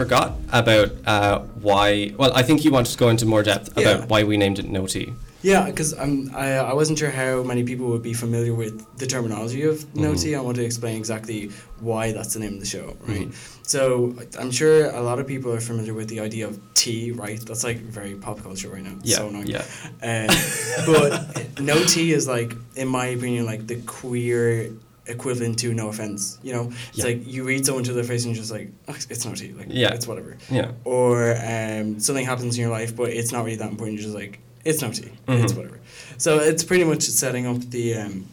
forgot about uh, why. Well, I think you wanted to go into more depth about Yeah. why we named it No Tea. Yeah, because I'm I, I wasn't sure how many people would be familiar with the terminology of no Mhm. tea. I want to explain exactly why that's the name of the show, right? Mhm. So I'm sure a lot of people are familiar with the idea of tea, right? That's like very pop culture right now. Yeah, so annoying. yeah. Um, but no tea is like, in my opinion, like the queer equivalent to no offense. You know, it's Yeah. like you read someone to their face and you're just like, oh, it's no tea. Like, Yeah. it's whatever Yeah. or um, something happens in your life, but it's not really that important. You're just like, it's no tea. It's Mhm. whatever. So it's pretty much setting up the um,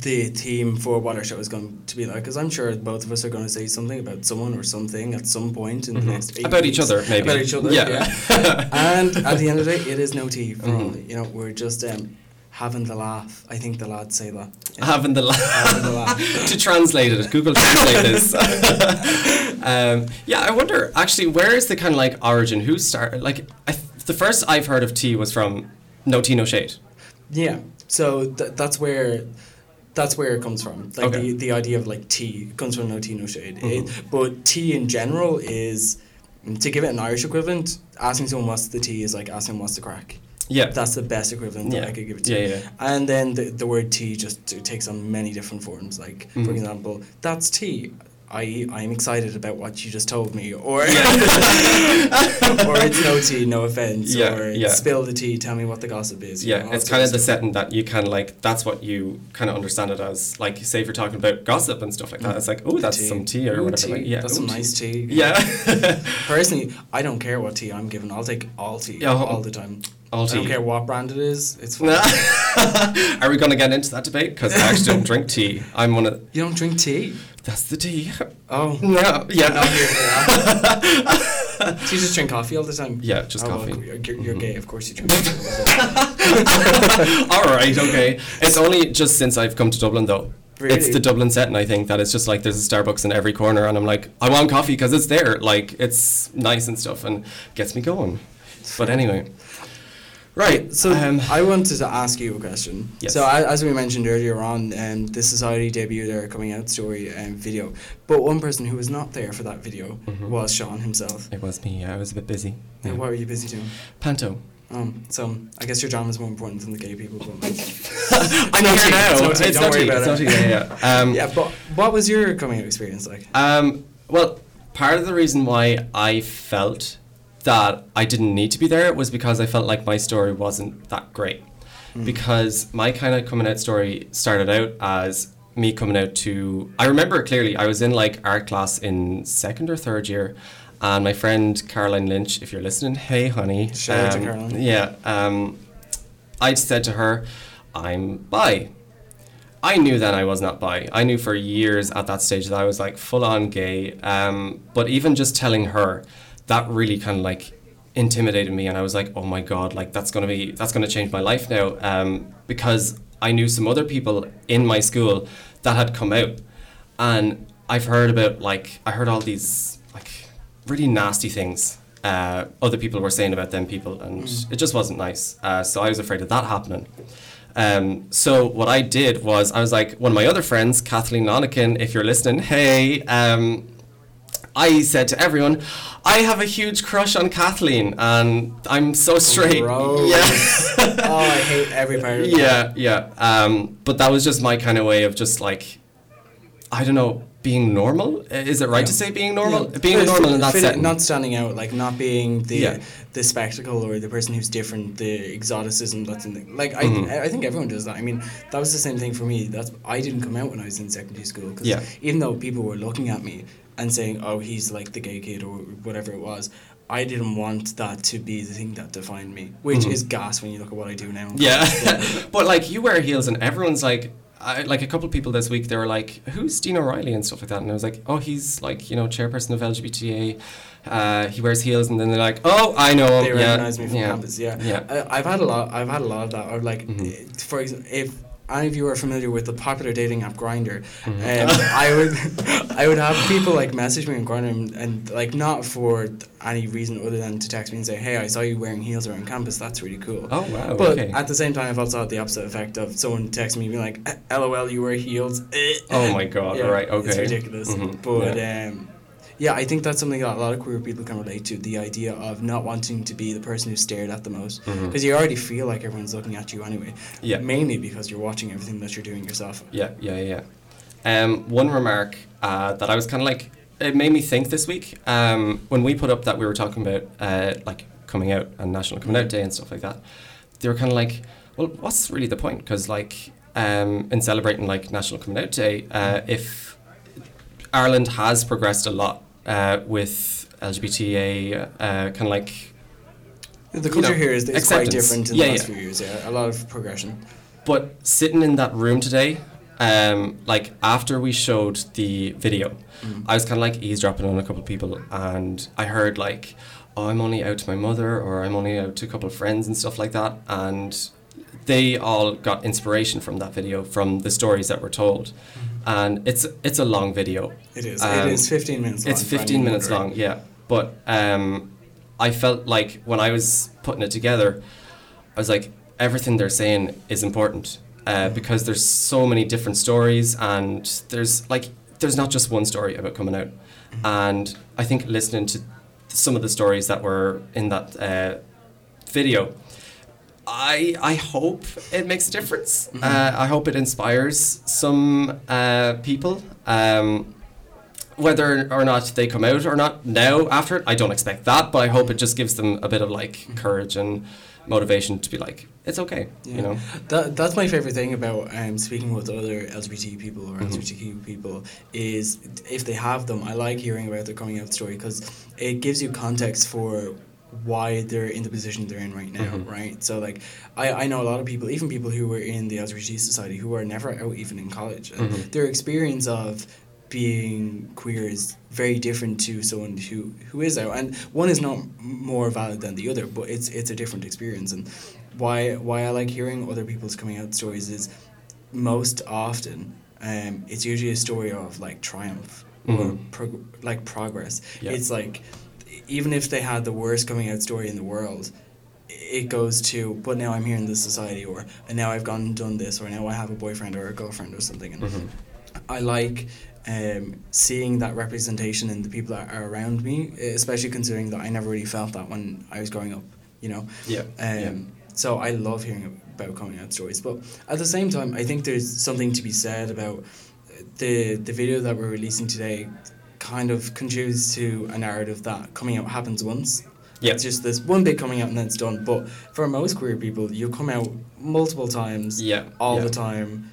the theme for what our show is going to be like. Because I'm sure both of us are going to say something about someone or something at some point in the Mhm. next eight About each other, maybe. About each other, Yeah. yeah. and at the end of the day, it is no tea for all. Mhm. You know, we're just um, having the laugh. I think the lads say that. Having the Having the laugh. laugh. to translate it, Google Translate this. um, yeah, I wonder actually where is the kind of like origin? Who started? Like, I, th- the first I've heard of tea was from No Tea No Shade. Yeah. So th- that's where that's where it comes from. Like Okay. the, the idea of like tea comes from no tea no shade. Mhm. It, but tea in general is to give it an Irish equivalent. Asking someone what's the tea is like asking what's the crack. Yeah. That's the best equivalent Yeah. that I could give it to. Yeah, yeah. And then the, the word tea just takes on many different forms. Like for Mhm. example, that's tea. I I'm excited about what you just told me, or or it's no tea, no offense, Yeah, or yeah. spill the tea, tell me what the gossip is. you know, Yeah, it's kind of the setting that you kind of like. That's what you kind of understand it as. Like, say if you're talking about gossip and stuff like that, it's like, oh, that's some tea or Ooh, whatever. tea. Like, yeah, that's ooh, some nice tea. Yeah. Personally, I don't care what tea I'm given. I'll take all tea Yeah, all the time. All I don't care what brand it is. It's fine. Are we going to get into that debate? Because I actually don't drink tea. I'm one of. You don't drink tea? That's the tea. Oh, No, yeah. Not here for that. Do you just drink coffee all the time? Yeah, just oh, coffee. Well, you're, you're Mhm. gay, of course you drink coffee. All right, okay. It's only just since I've come to Dublin, though. Really? It's the Dublin setting, I think, that it's just like there's a Starbucks in every corner, and I'm like, I want coffee because it's there. Like, it's nice and stuff and gets me going. But anyway. Right, So um, I wanted to ask you a question. Yes. So as we mentioned earlier on, um, the Society debuted their coming out story um, video, but one person who was not there for that video Mhm. was Sean himself. it was me, I was a bit busy. And Yeah. What were you busy doing? Panto. Um, so I guess your drama is more important than the gay people. But I know It's here now. it's not tea, It's don't not worry tea, about it's not it. tea, yeah, yeah. Um, yeah, but what was your coming out experience like? Um, well, part of the reason why I felt that I didn't need to be there was because I felt like my story wasn't that great. Mm. Because my kind of coming out story started out as me coming out to. I remember clearly. I was in like art class in second or third year, and my friend Caroline Lynch, if you're listening, hey honey. Shout out to um, Caroline. Yeah. Um, I said to her, I'm bi. I knew then I was not bi. I knew for years at that stage that I was like full on gay. Um, but even just telling her, that really kind of like intimidated me, and I was like, oh my god, like that's gonna be that's gonna change my life now. Um, because I knew some other people in my school that had come out, and I've heard about like I heard all these like really nasty things. Uh, other people were saying about them people, and Mm. it just wasn't nice. Uh, so I was afraid of that happening. Um, so what I did was I was like one of my other friends, Kathleen Lonikin, if you're listening, hey. Um, I said to everyone, I have a huge crush on Kathleen, and I'm so straight. Gross. Yeah. oh, I hate every part of yeah, yeah. Um, but that was just my kind of way of just like, I don't know, being normal. Uh, Is it right Yeah. to say being normal? Yeah. Being normal in that setting. Not standing out, like not being the Yeah. the spectacle or the person who's different, the exoticism that's in the like. Mhm. I I think everyone does that. I mean, that was the same thing for me. That's I didn't come out when I was in secondary school because Yeah. even though people were looking at me and saying, "Oh, he's like the gay kid" or whatever it was. I didn't want that to be the thing that defined me, which Mhm. is gas when you look at what I do now. Yeah, but like you wear heels, and everyone's like, I, like a couple of people this week, they were like, "Who's Dean O'Reilly?" and stuff like that, and I was like, "Oh, he's like you know chairperson of LGBTA. Uh, he wears heels," and then they're like, "Oh, I know him. they yeah, recognize me from yeah, campus. Yeah, yeah, I, I've had a lot. I've had a lot of that. Or like, Mhm. eh, for example, if any of you are familiar with the popular dating app Grindr, Mhm. um, I would, I would have people like message me on Grindr and, and like not for any reason other than to text me and say, "Hey, I saw you wearing heels around campus. That's really cool." Oh wow. But okay. at the same time, I've also had the opposite effect of someone texting me being like, "Eh, "LOL, you wear heels." Oh my god. Yeah, All right. Okay. It's ridiculous. Mhm, But yeah. um, yeah, I think that's something that a lot of queer people can relate to. The idea of not wanting to be the person who's stared at the most, because you already feel like everyone's looking at you anyway. Mm-hmm. Yeah. Mainly because you're watching everything that you're doing yourself. Yeah, yeah, yeah. Um, one remark uh, that I was kind of like, it made me think this week um, when we put up that we were talking about uh, like coming out and National Coming Out Day and stuff like that. They were kind of like, well, what's really the point? Because like um, in celebrating like National Coming Out Day, uh, if Ireland has progressed a lot uh, with LGBTA, uh, kind of like The culture know, here is, is quite different in Yeah, the last yeah. few years. Yeah, a lot of progression. But sitting in that room today, um, like after we showed the video, I was kind of like eavesdropping on a couple of people, and I heard like, "Oh, I'm only out to my mother," or "I'm only out to a couple of friends" and stuff like that, and they all got inspiration from that video, from the stories that were told, and it's it's a long video. It is. Um, it is 15 minutes long. It's 15 minutes long, yeah. But um, I felt like when I was putting it together, I was like, everything they're saying is important uh, because there's so many different stories, and there's like, there's not just one story about coming out. And I think listening to some of the stories that were in that uh, video, I I hope it makes a difference. Uh, I hope it inspires some uh, people. Um, whether or not they come out or not now after it, I don't expect that, but I hope it just gives them a bit of like courage and motivation to be like, it's okay, you know. That, that's my favorite thing about um, speaking with other LGBT people or Mm-hmm. LGBTQ people is if they have them, I like hearing about their coming out story because it gives you context for why they're in the position they're in right now, Mm-hmm. right? So like I, I know a lot of people, even people who were in the LGBT society who are never out even in college. And Mhm. their experience of being queer is very different to someone who, who is out and one is not more valid than the other but it's it's a different experience and why why I like hearing other people's coming out stories is most often um, it's usually a story of like triumph or Mhm. prog- like progress Yeah. it's like even if they had the worst coming out story in the world it goes to but now I'm here in this society or and now I've gone and done this or now I have a boyfriend or a girlfriend or something and Mhm. I like um, seeing that representation in the people that are around me, especially considering that I never really felt that when I was growing up, you know. Yeah. Um, yeah. So I love hearing about coming out stories, but at the same time, I think there's something to be said about the the video that we're releasing today. Kind of contributes to a narrative that coming out happens once. Yeah. It's just this one big coming out and then it's done. But for most queer people, you come out multiple times Yeah. all yeah. the time.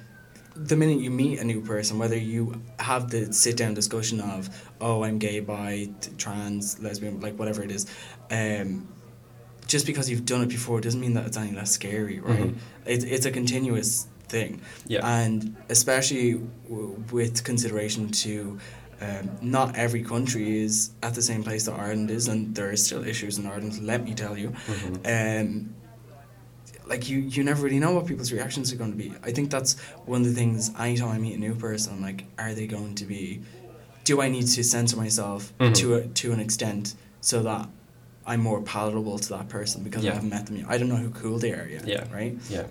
The minute you meet a new person, whether you have the sit down discussion of, oh, I'm gay, bi, trans, lesbian, like whatever it is, um, just because you've done it before doesn't mean that it's any less scary, right? Mhm. It, it's a continuous thing. Yeah. And especially w- with consideration to um, not every country is at the same place that Ireland is, and there are still issues in Ireland, let me tell you. Mhm. Um, like you, you never really know what people's reactions are going to be. I think that's one of the things. Anytime I meet a new person, I'm like, are they going to be? Do I need to censor myself Mhm. to a, to an extent so that I'm more palatable to that person because Yeah. I haven't met them yet. I don't know how cool they are yet. Yeah. Right. Yeah.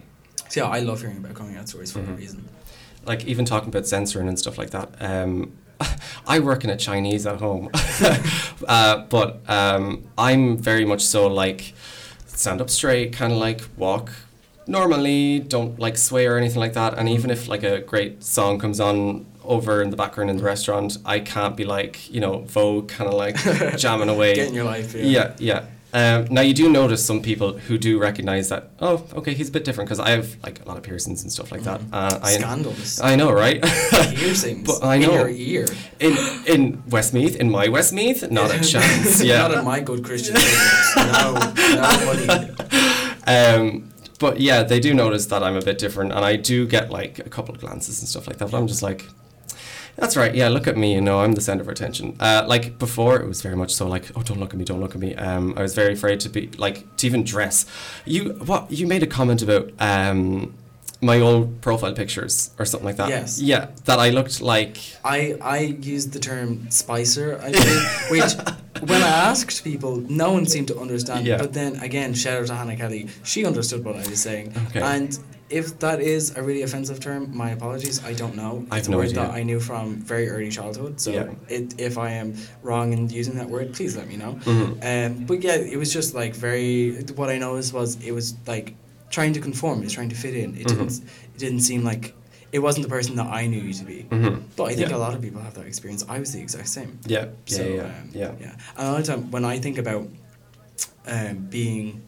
So yeah, I love hearing about coming out stories for Mhm. that reason. like even talking about censoring and stuff like that. Um, I work in a Chinese at home, uh, but um, I'm very much so like stand up straight, kind of like walk normally, don't like sway or anything like that. And even if like a great song comes on over in the background in the restaurant, I can't be like you know Vogue kind of like jamming away. Getting your life. Yeah, yeah. Um, now you do notice some people who do recognize that. Oh, okay, he's a bit different because I have like a lot of piercings and stuff like that. Uh, I, Scandals. I know, right? Piercings. But I In know. your ear. in in Westmeath, in my Westmeath, not a chance. Yeah. Not in my good Christian. No, nobody. um, but yeah, they do notice that I'm a bit different, and I do get like a couple of glances and stuff like that. But I'm just like, that's right. Yeah, look at me. You know, I'm the center of attention. Uh, like before, it was very much so like, oh, don't look at me, don't look at me. Um, I was very afraid to be like to even dress. You what? You made a comment about um, my old profile pictures or something like that. Yes. Yeah, that I looked like. I, I used the term spicer, I think, which when I asked people, no one seemed to understand. Yeah. But then again, shout out to Hannah Kelly, she understood what I was saying. Okay. And if that is a really offensive term, my apologies. I don't know. It's no a word idea. that I knew from very early childhood. So Yeah. it, if I am wrong in using that word, please let me know. Mhm. Um, but yeah, it was just like very. What I noticed was it was like trying to conform. It was trying to fit in. It Mhm. didn't. It didn't seem like it wasn't the person that I knew you to be. Mhm. But I think Yeah. a lot of people have that experience. I was the exact same. Yeah, yeah, So, yeah, um, yeah. yeah. And a lot of time when I think about um, being,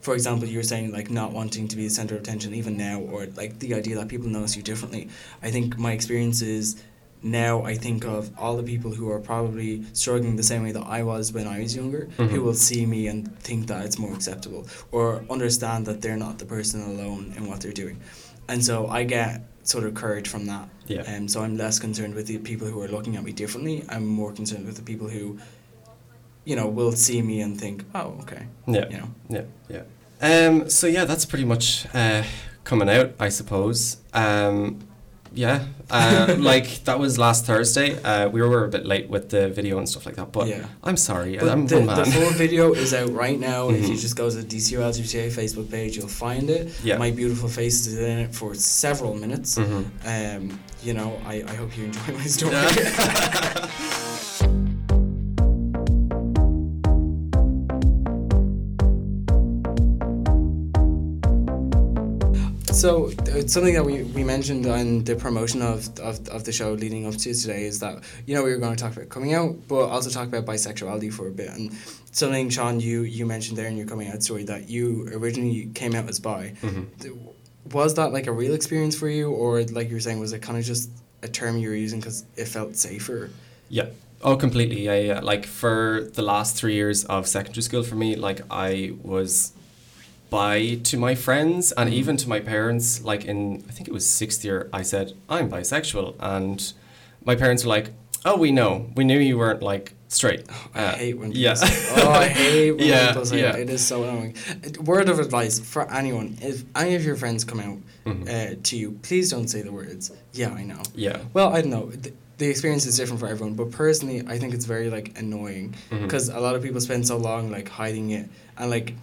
for example, you were saying like not wanting to be the center of attention even now, or like the idea that people notice you differently. I think my experience is now I think of all the people who are probably struggling the same way that I was when I was younger, Mhm. who will see me and think that it's more acceptable, or understand that they're not the person alone in what they're doing. And so I get sort of courage from that. Yeah. Um, so I'm less concerned with the people who are looking at me differently. I'm more concerned with the people who, you know, will see me and think, oh, okay. Yeah. You know. Yeah, yeah. Um, so yeah, that's pretty much uh, coming out, I suppose. Um, yeah, uh, like that was last Thursday. Uh, we were a bit late with the video and stuff like that, but Yeah. I'm sorry. But I'm the, the full video is out right now. If you Mhm. just go to the DCU LGBTA Facebook page, you'll find it. Yeah. My beautiful face is in it for several minutes. Mhm. Um, you know, I, I hope you enjoy my story. So uh, something that we, we mentioned on the promotion of, of of the show leading up to today is that you know we were going to talk about coming out, but also talk about bisexuality for a bit. And something, Sean, you you mentioned there in your coming out story that you originally came out as bi. Mhm. Was that like a real experience for you, or like you were saying, was it kind of just a term you were using because it felt safer? Yeah. Oh, completely. Yeah, yeah. Like for the last three years of secondary school for me, like I was bi to my friends and even to my parents. Like in, I think it was sixth year, I said, I'm bisexual. And my parents were like, oh, we know. We knew you weren't like straight. I Uh, hate when people yeah. say, oh, I hate when Yeah, people say yeah. that. It is so annoying. Word of advice for anyone: if any of your friends come out Mhm. uh, to you, please don't say the words. Yeah, I know. Yeah. Well, I don't know. The, the experience is different for everyone, but personally, I think it's very like annoying because a lot of people spend so long like hiding it, and like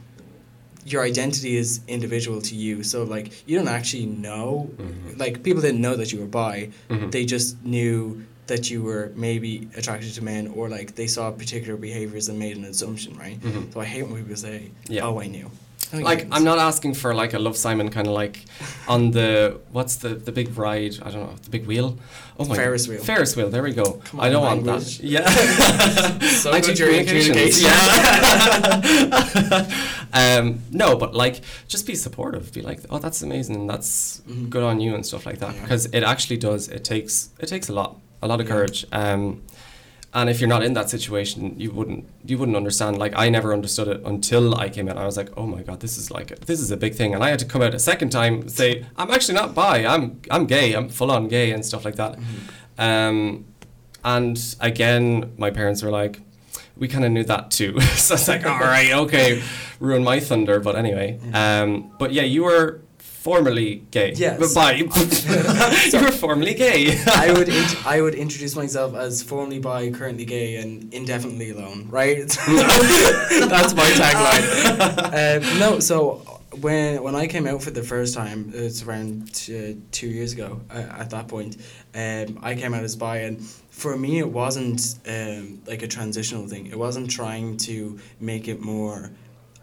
your identity is individual to you. So like you don't actually know. Mhm. Like people didn't know that you were bi. Mhm. They just knew that you were maybe attracted to men, or like they saw particular behaviors and made an assumption, right? Mhm. So I hate when people say, Yeah. "Oh, I knew." No, Like. I'm not asking for like a Love Simon kind of like on the what's the the big ride I don't know the big wheel oh my Ferris wheel. Ferris wheel there we go Come I on, don't want language. that yeah So I good communications communication. yeah um no but like just be supportive be like oh that's amazing that's Mhm. good on you and stuff like that Yeah. because it actually does it takes it takes a lot a lot of Yeah. courage um and if you're not in that situation, you wouldn't you wouldn't understand. Like I never understood it until I came out. I was like, oh my god, this is like this is a big thing. And I had to come out a second time say I'm actually not bi. I'm I'm gay. I'm full on gay and stuff like that. Mm-hmm. Um, and again, my parents were like, we kind of knew that too. so it's like, all right, okay, ruin my thunder. But anyway, um, but yeah, you were formerly gay. Yes. But bi. you were formerly gay. I would int- I would introduce myself as formerly bi, currently gay, and indefinitely alone. Right? That's my tagline. um, no, so when when I came out for the first time, it's around t- two years ago. Uh, at that point, um, I came out as bi, and for me, it wasn't um, like a transitional thing. It wasn't trying to make it more.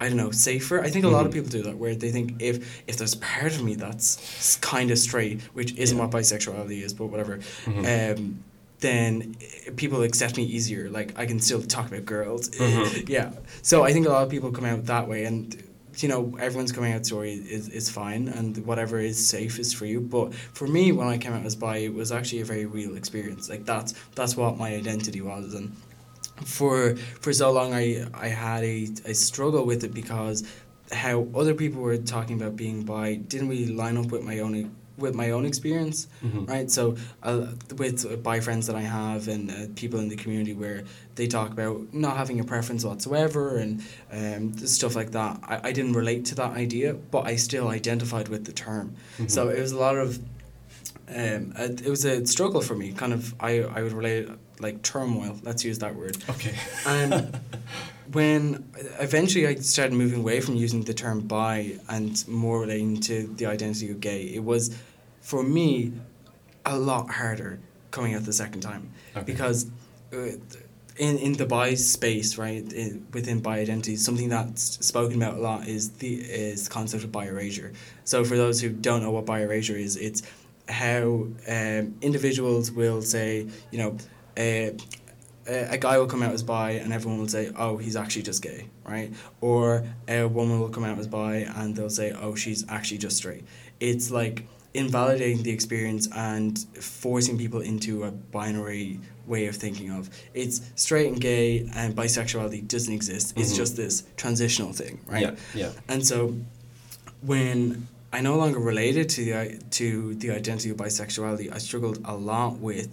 I don't know, safer. I think a lot of Mhm. people do that, where they think if if there's part of me that's kind of straight, which isn't Yeah. what bisexuality is, but whatever, Mhm. um, then people accept me easier. Like I can still talk about girls. Mhm. yeah. So I think a lot of people come out that way, and you know everyone's coming out story is is fine, and whatever is safe is for you. But for me, when I came out as bi, it was actually a very real experience. Like that's that's what my identity was, and for for so long I I had a, a struggle with it because how other people were talking about being bi didn't really line up with my own with my own experience Mhm. right so uh, with uh, bi friends that I have and uh, people in the community where they talk about not having a preference whatsoever and um, stuff like that I, I didn't relate to that idea but I still identified with the term so Mhm. it was a lot of um, it was a struggle for me kind of I, I would relate like turmoil let's use that word Okay. and when eventually I started moving away from using the term bi and more relating to the identity of gay, it was for me a lot harder coming out the second time Okay. because uh, in in the bi space, right, in, within bi identity, something that's spoken about a lot is the is the concept of bi erasure. So for those who don't know what bi erasure is, it's how um, individuals will say, you know, a, a guy will come out as bi and everyone will say, oh, he's actually just gay, right? Or a woman will come out as bi and they'll say, oh, she's actually just straight. It's like invalidating the experience and forcing people into a binary way of thinking of it's straight and gay and bisexuality doesn't exist it's Mhm. just this transitional thing right Yeah, yeah. and so when I no longer related to the to the identity of bisexuality, I struggled a lot with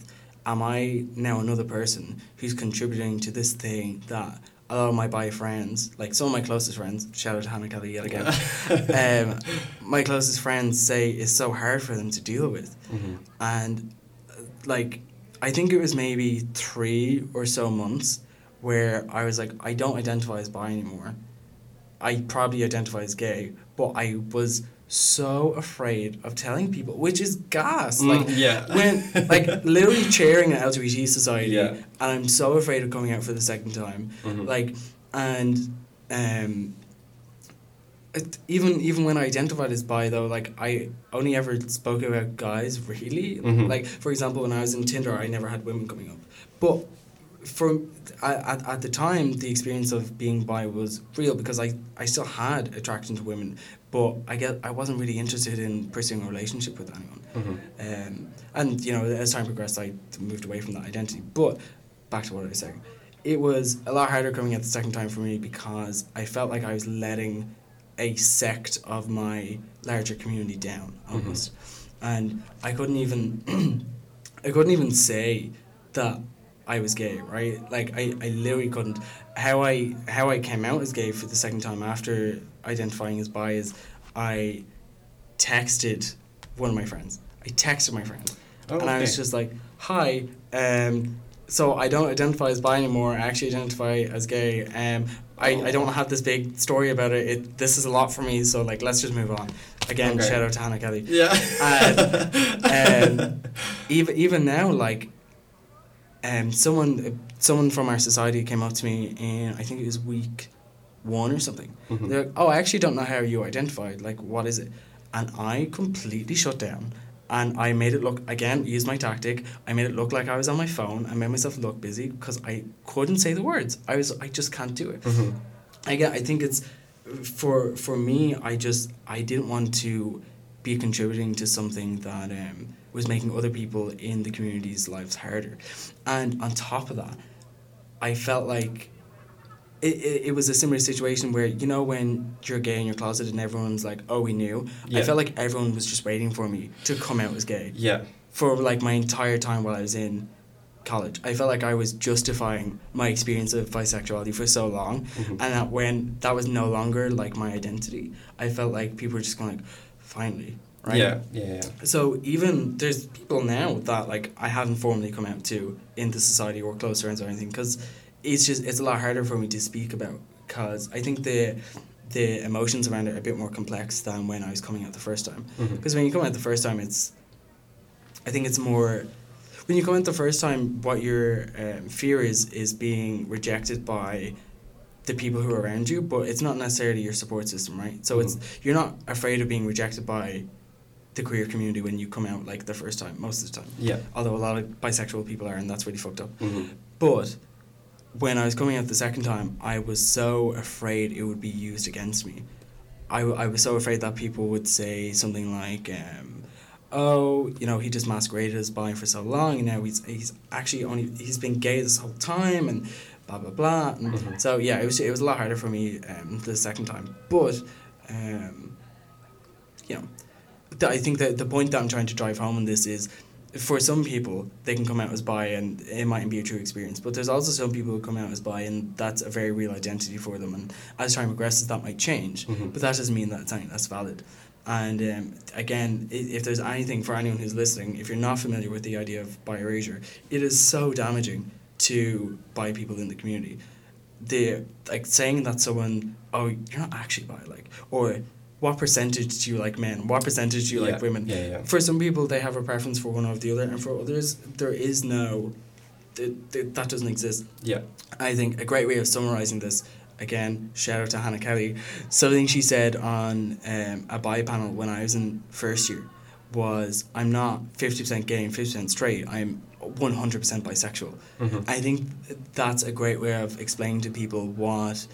am I now another person who's contributing to this thing that a lot of my bi friends, like some of my closest friends, shout out to Hannah Kelly yet again, um, my closest friends say is so hard for them to deal with. Mhm. And uh, like, I think it was maybe three or so months where I was like, I don't identify as bi anymore. I probably identify as gay, but I was so afraid of telling people, which is gas. Mm, like yeah. when like literally chairing an LGBT society, Yeah. and I'm so afraid of coming out for the second time. Mhm. Like, and um, it, even even when I identified as bi though, like I only ever spoke about guys really. Mhm. Like for example, when I was in Tinder, I never had women coming up, but from at, at the time the experience of being bi was real because I, I still had attraction to women but I get I wasn't really interested in pursuing a relationship with anyone. Mhm. um, and you know as time progressed I moved away from that identity. But back to what I was saying. It was a lot harder coming out the second time for me because I felt like I was letting a sect of my larger community down almost. And I couldn't even I couldn't even say that I was gay, right? Like I, I literally couldn't. How I how I came out as gay for the second time after identifying as bi is I texted one of my friends. I texted my friend. Oh, and I was just like, Hi, um so I don't identify as bi anymore, I actually identify as gay. Um I, I don't have this big story about it. it. This is a lot for me, so like let's just move on. Again, Okay. shout out to Hannah Kelly Yeah. um, even even now, like, um, someone someone from our society came up to me in I think it was week one or something. Mhm. They're like, "Oh, I actually don't know how you identified. Like, what is it?" And I completely shut down, and I made it look again. Used my tactic. I made it look like I was on my phone. I made myself look busy because I couldn't say the words. I was I just can't do it. Mhm. Again, I think it's for for me. I just I didn't want to be contributing to something that um, was making other people in the community's lives harder, and on top of that, I felt like. It, it, it was a similar situation where you know when you're gay in your closet and everyone's like oh we knew yeah. I felt like everyone was just waiting for me to come out as gay Yeah. for like my entire time while I was in college. I felt like I was justifying my experience of bisexuality for so long, Mhm. and that when that was no longer like my identity, I felt like people were just going like, finally, right? Yeah. Yeah. Yeah. So even there's people now that like I haven't formally come out to in the society or close friends or anything because it's just it's a lot harder for me to speak about because I think the the emotions around it are a bit more complex than when I was coming out the first time. Because when you come out the first time, it's I think it's more when you come out the first time, what your um, fear is is being rejected by the people who are around you, but it's not necessarily your support system, right? So it's you're not afraid of being rejected by the queer community when you come out like the first time, most of the time. Yeah. Although a lot of bisexual people are, and that's really fucked up. Mhm. But when I was coming out the second time, I was so afraid it would be used against me. i, I was so afraid that people would say something like, um, "Oh, you know, he just masqueraded as bi for so long, and now he's he's actually only he's been gay this whole time, and blah blah blah." And Mhm. So yeah, it was it was a lot harder for me um, the second time, but um, you know, I think that the point that I'm trying to drive home on this is for some people they can come out as bi and it mightn't be a true experience but there's also some people who come out as bi and that's a very real identity for them and as time progresses that might change Mhm. but that doesn't mean that it's anything that's valid and um, again if there's anything for anyone who's listening if you're not familiar with the idea of bi erasure it is so damaging to bi people in the community the like saying that someone oh you're not actually bi like or what percentage do you like men what percentage do you Yeah, like women yeah, yeah. for some people they have a preference for one over the other and for others there is no th- th- that doesn't exist Yeah. I think a great way of summarizing this, again, shout out to Hannah Kelly, something she said on um, a bi panel when I was in first year was I'm not 50% gay and 50% straight, I'm 100% bisexual. Mhm. I think that's a great way of explaining to people what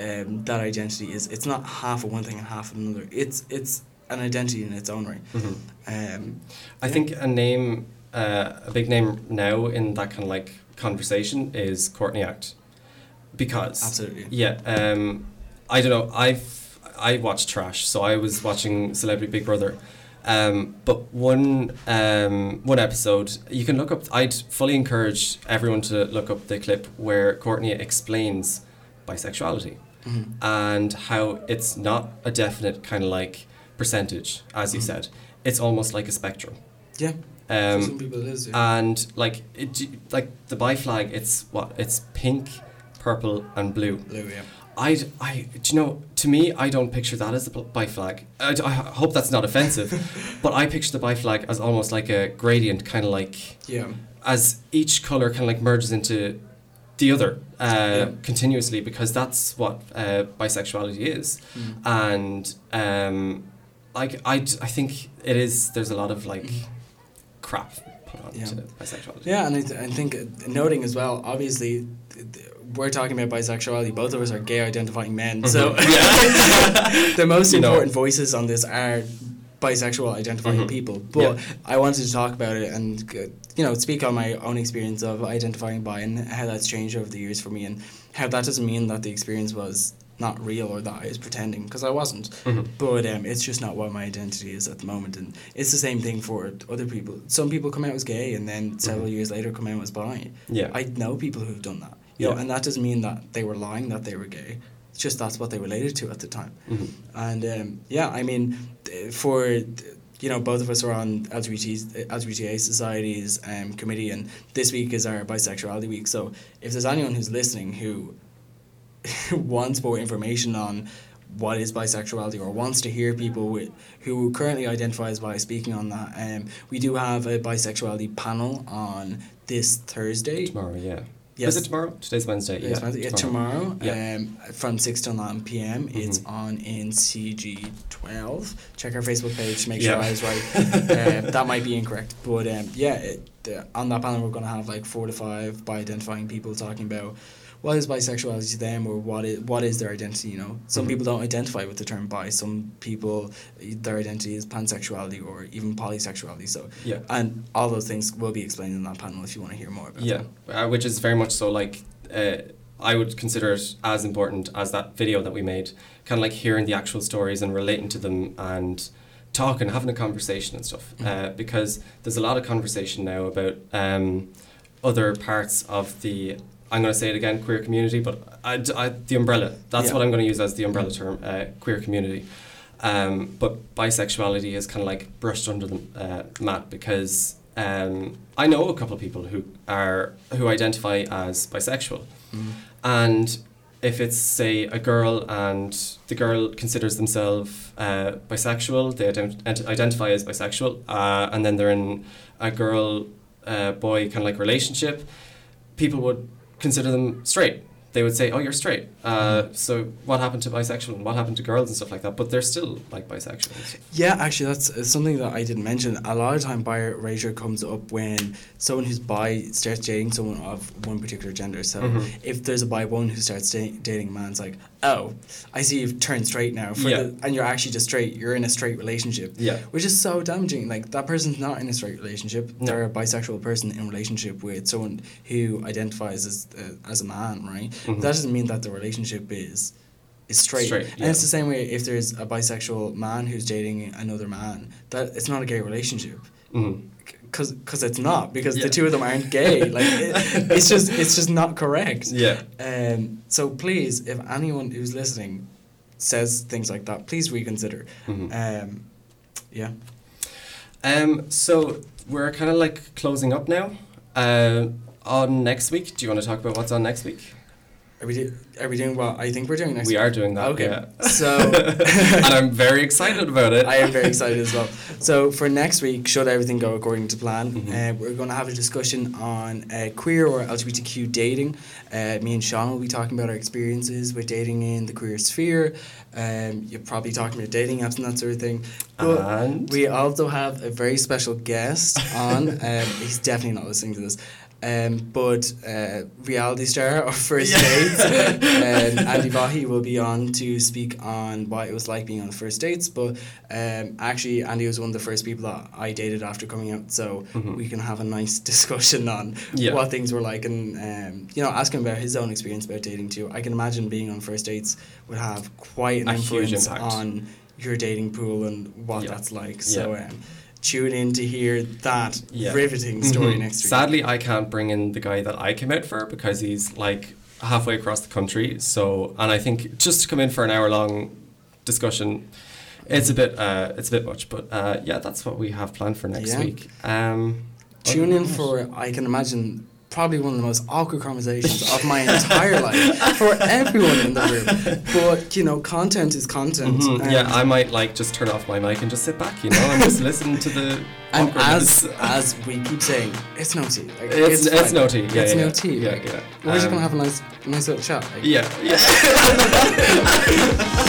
um, that identity is. It's not half of one thing and half of another. It's it's an identity in its own right. Mhm. Um, I think a name, uh, a big name now in that kind of like conversation is Courtney Act, because Absolutely. yeah, um, I don't know. I've I watched trash, so I was watching Celebrity Big Brother, um, but one um, one episode you can look up. I'd fully encourage everyone to look up the clip where Courtney explains bisexuality mhm. and how it's not a definite kind of like percentage, as you Mhm. said. It's almost like a spectrum. Yeah. for some Um, people it is. Yeah. and like it, like the bi flag, it's what it's pink, purple, and blue. Blue, yeah. I, I, do you know, to me, I don't picture that as the b- bi flag. I, I hope that's not offensive, but I picture the bi flag as almost like a gradient, kind of like Yeah. as each color kind of like merges into the other uh, Yeah. continuously because that's what uh, bisexuality is Mm. and um, like I, I think it is there's a lot of like crap put on Yeah. to bisexuality Yeah, and I, th- I think uh, noting as well, obviously, th- th- we're talking about bisexuality. Both of us are gay identifying men. So Mhm. Yeah. the most You know. important voices on this are bisexual identifying Mhm. people. But Yeah. I wanted to talk about it and, uh, you know, speak on my own experience of identifying bi and how that's changed over the years for me and how that doesn't mean that the experience was not real or that I was pretending because I wasn't. Mhm. But um, it's just not what my identity is at the moment, and it's the same thing for other people. Some people come out as gay, and then several Mhm. years later come out as bi. yeah I know people who've done that, you know, Yeah. and that doesn't mean that they were lying that they were gay. It's just that's what they related to at the time. Mhm. And um, yeah, I mean, for th- you know, both of us are on LGBT LGBTA Society's um, committee, and this week is our bisexuality week. So if there's anyone who's listening who wants more information on what is bisexuality or wants to hear people with, who currently identify as bi speaking on that, um, we do have a bisexuality panel on this Thursday. tomorrow yeah Yes. is it tomorrow today's Wednesday Yes, yeah, Wednesday. Yeah, tomorrow, Yeah. um, from 6 to 9 p.m. It's Mhm. on in CG12. Check our Facebook page to make Yeah. sure I was right. uh, that might be incorrect. But um, yeah, it, uh, on that panel, we're going to have like four to five bi identifying people talking about what is bisexuality to them or what is, what is their identity, you know. Some Mhm. people don't identify with the term bi. Some people, their identity is pansexuality or even polysexuality. So, yeah and all those things will be explained in that panel if you want to hear more about Yeah, uh, which is very much so like uh, I would consider it as important as that video that we made. Kind of like hearing the actual stories and relating to them and talking, having a conversation and stuff. Mhm. Uh, because there's a lot of conversation now about um, other parts of the. I'm going to say it again, queer community, but I, I, the umbrella. That's Yeah. what I'm going to use as the umbrella term, uh, queer community. Um, but bisexuality is kind of like brushed under the uh, mat because um, I know a couple of people who are who identify as bisexual, Mm. and if it's say a girl and the girl considers themselves uh, bisexual, they ident- ident- identify as bisexual, uh, and then they're in a girl uh, boy kind of like relationship, people would consider them straight. They would say, "Oh, you're straight." Uh, So what happened to bisexual and what happened to girls and stuff like that? But they're still like bisexual. And stuff. Yeah, actually, that's uh, something that I didn't mention. A lot of time, bi erasure comes up when someone who's bi starts dating someone of one particular gender. So, Mhm. if there's a bi woman who starts da- dating a man, it's like, oh, I see you've turned straight now, for Yeah. the, and you're actually just straight. You're in a straight relationship, Yeah. which is so damaging. Like that person's not in a straight relationship. No. They're a bisexual person in relationship with someone who identifies as uh, as a man, right? Mhm. That doesn't mean that the relationship is is straight. Straight, And it's the same way if there's a bisexual man who's dating another man, that it's not a gay relationship. Mhm. Cause, cause it's not because Yeah. the two of them aren't gay. Like it, it's just it's just not correct. Yeah. Um. So please, if anyone who's listening says things like that, please reconsider. Mhm. Um. Yeah. Um, so we're kind of like closing up now. Uh, on next week, do you want to talk about what's on next week? Are we, do, are we doing what I think we're doing next We week? are doing that. Okay. Yeah. So and I'm very excited about it. I am very excited as well. So for next week, should everything go according to plan, Mm-hmm. uh, we're going to have a discussion on uh, queer or LGBTQ dating. Uh, me and Sean will be talking about our experiences with dating in the queer sphere. Um, you're probably talking about dating apps and that sort of thing. But And? we also have a very special guest on. um, he's definitely not listening to this. Um, but uh, reality star of First Dates, um, Andy Vahi will be on to speak on what it was like being on first dates. But um, actually, Andy was one of the first people that I dated after coming out, so we can have a nice discussion on Mm-hmm. Yeah. what things were like, and um, you know, ask him about his own experience about dating too. I can imagine being on first dates would have quite an A influence on your dating pool and what Yeah. that's like. So. Yeah. Um, Tune in to hear that Yeah. riveting story Mhm. next week. Sadly, I can't bring in the guy that I came out for because he's like halfway across the country. So, and I think just to come in for an hour long discussion, it's a bit, uh, it's a bit much. But uh, yeah, that's what we have planned for next Yeah. week. Um, Tune in for, I can imagine, probably one of the most awkward conversations of my entire life for everyone in the room. But, you know, content is content. Mhm, yeah, I might like just turn off my mic and just sit back, you know, and just listen to the. And as as we keep saying, it's no tea. Like, It's- it's fine. no tea, yeah, it's yeah, no tea. Yeah, like, yeah. We're just Um, gonna have a nice, nice little chat. Like, yeah, yeah.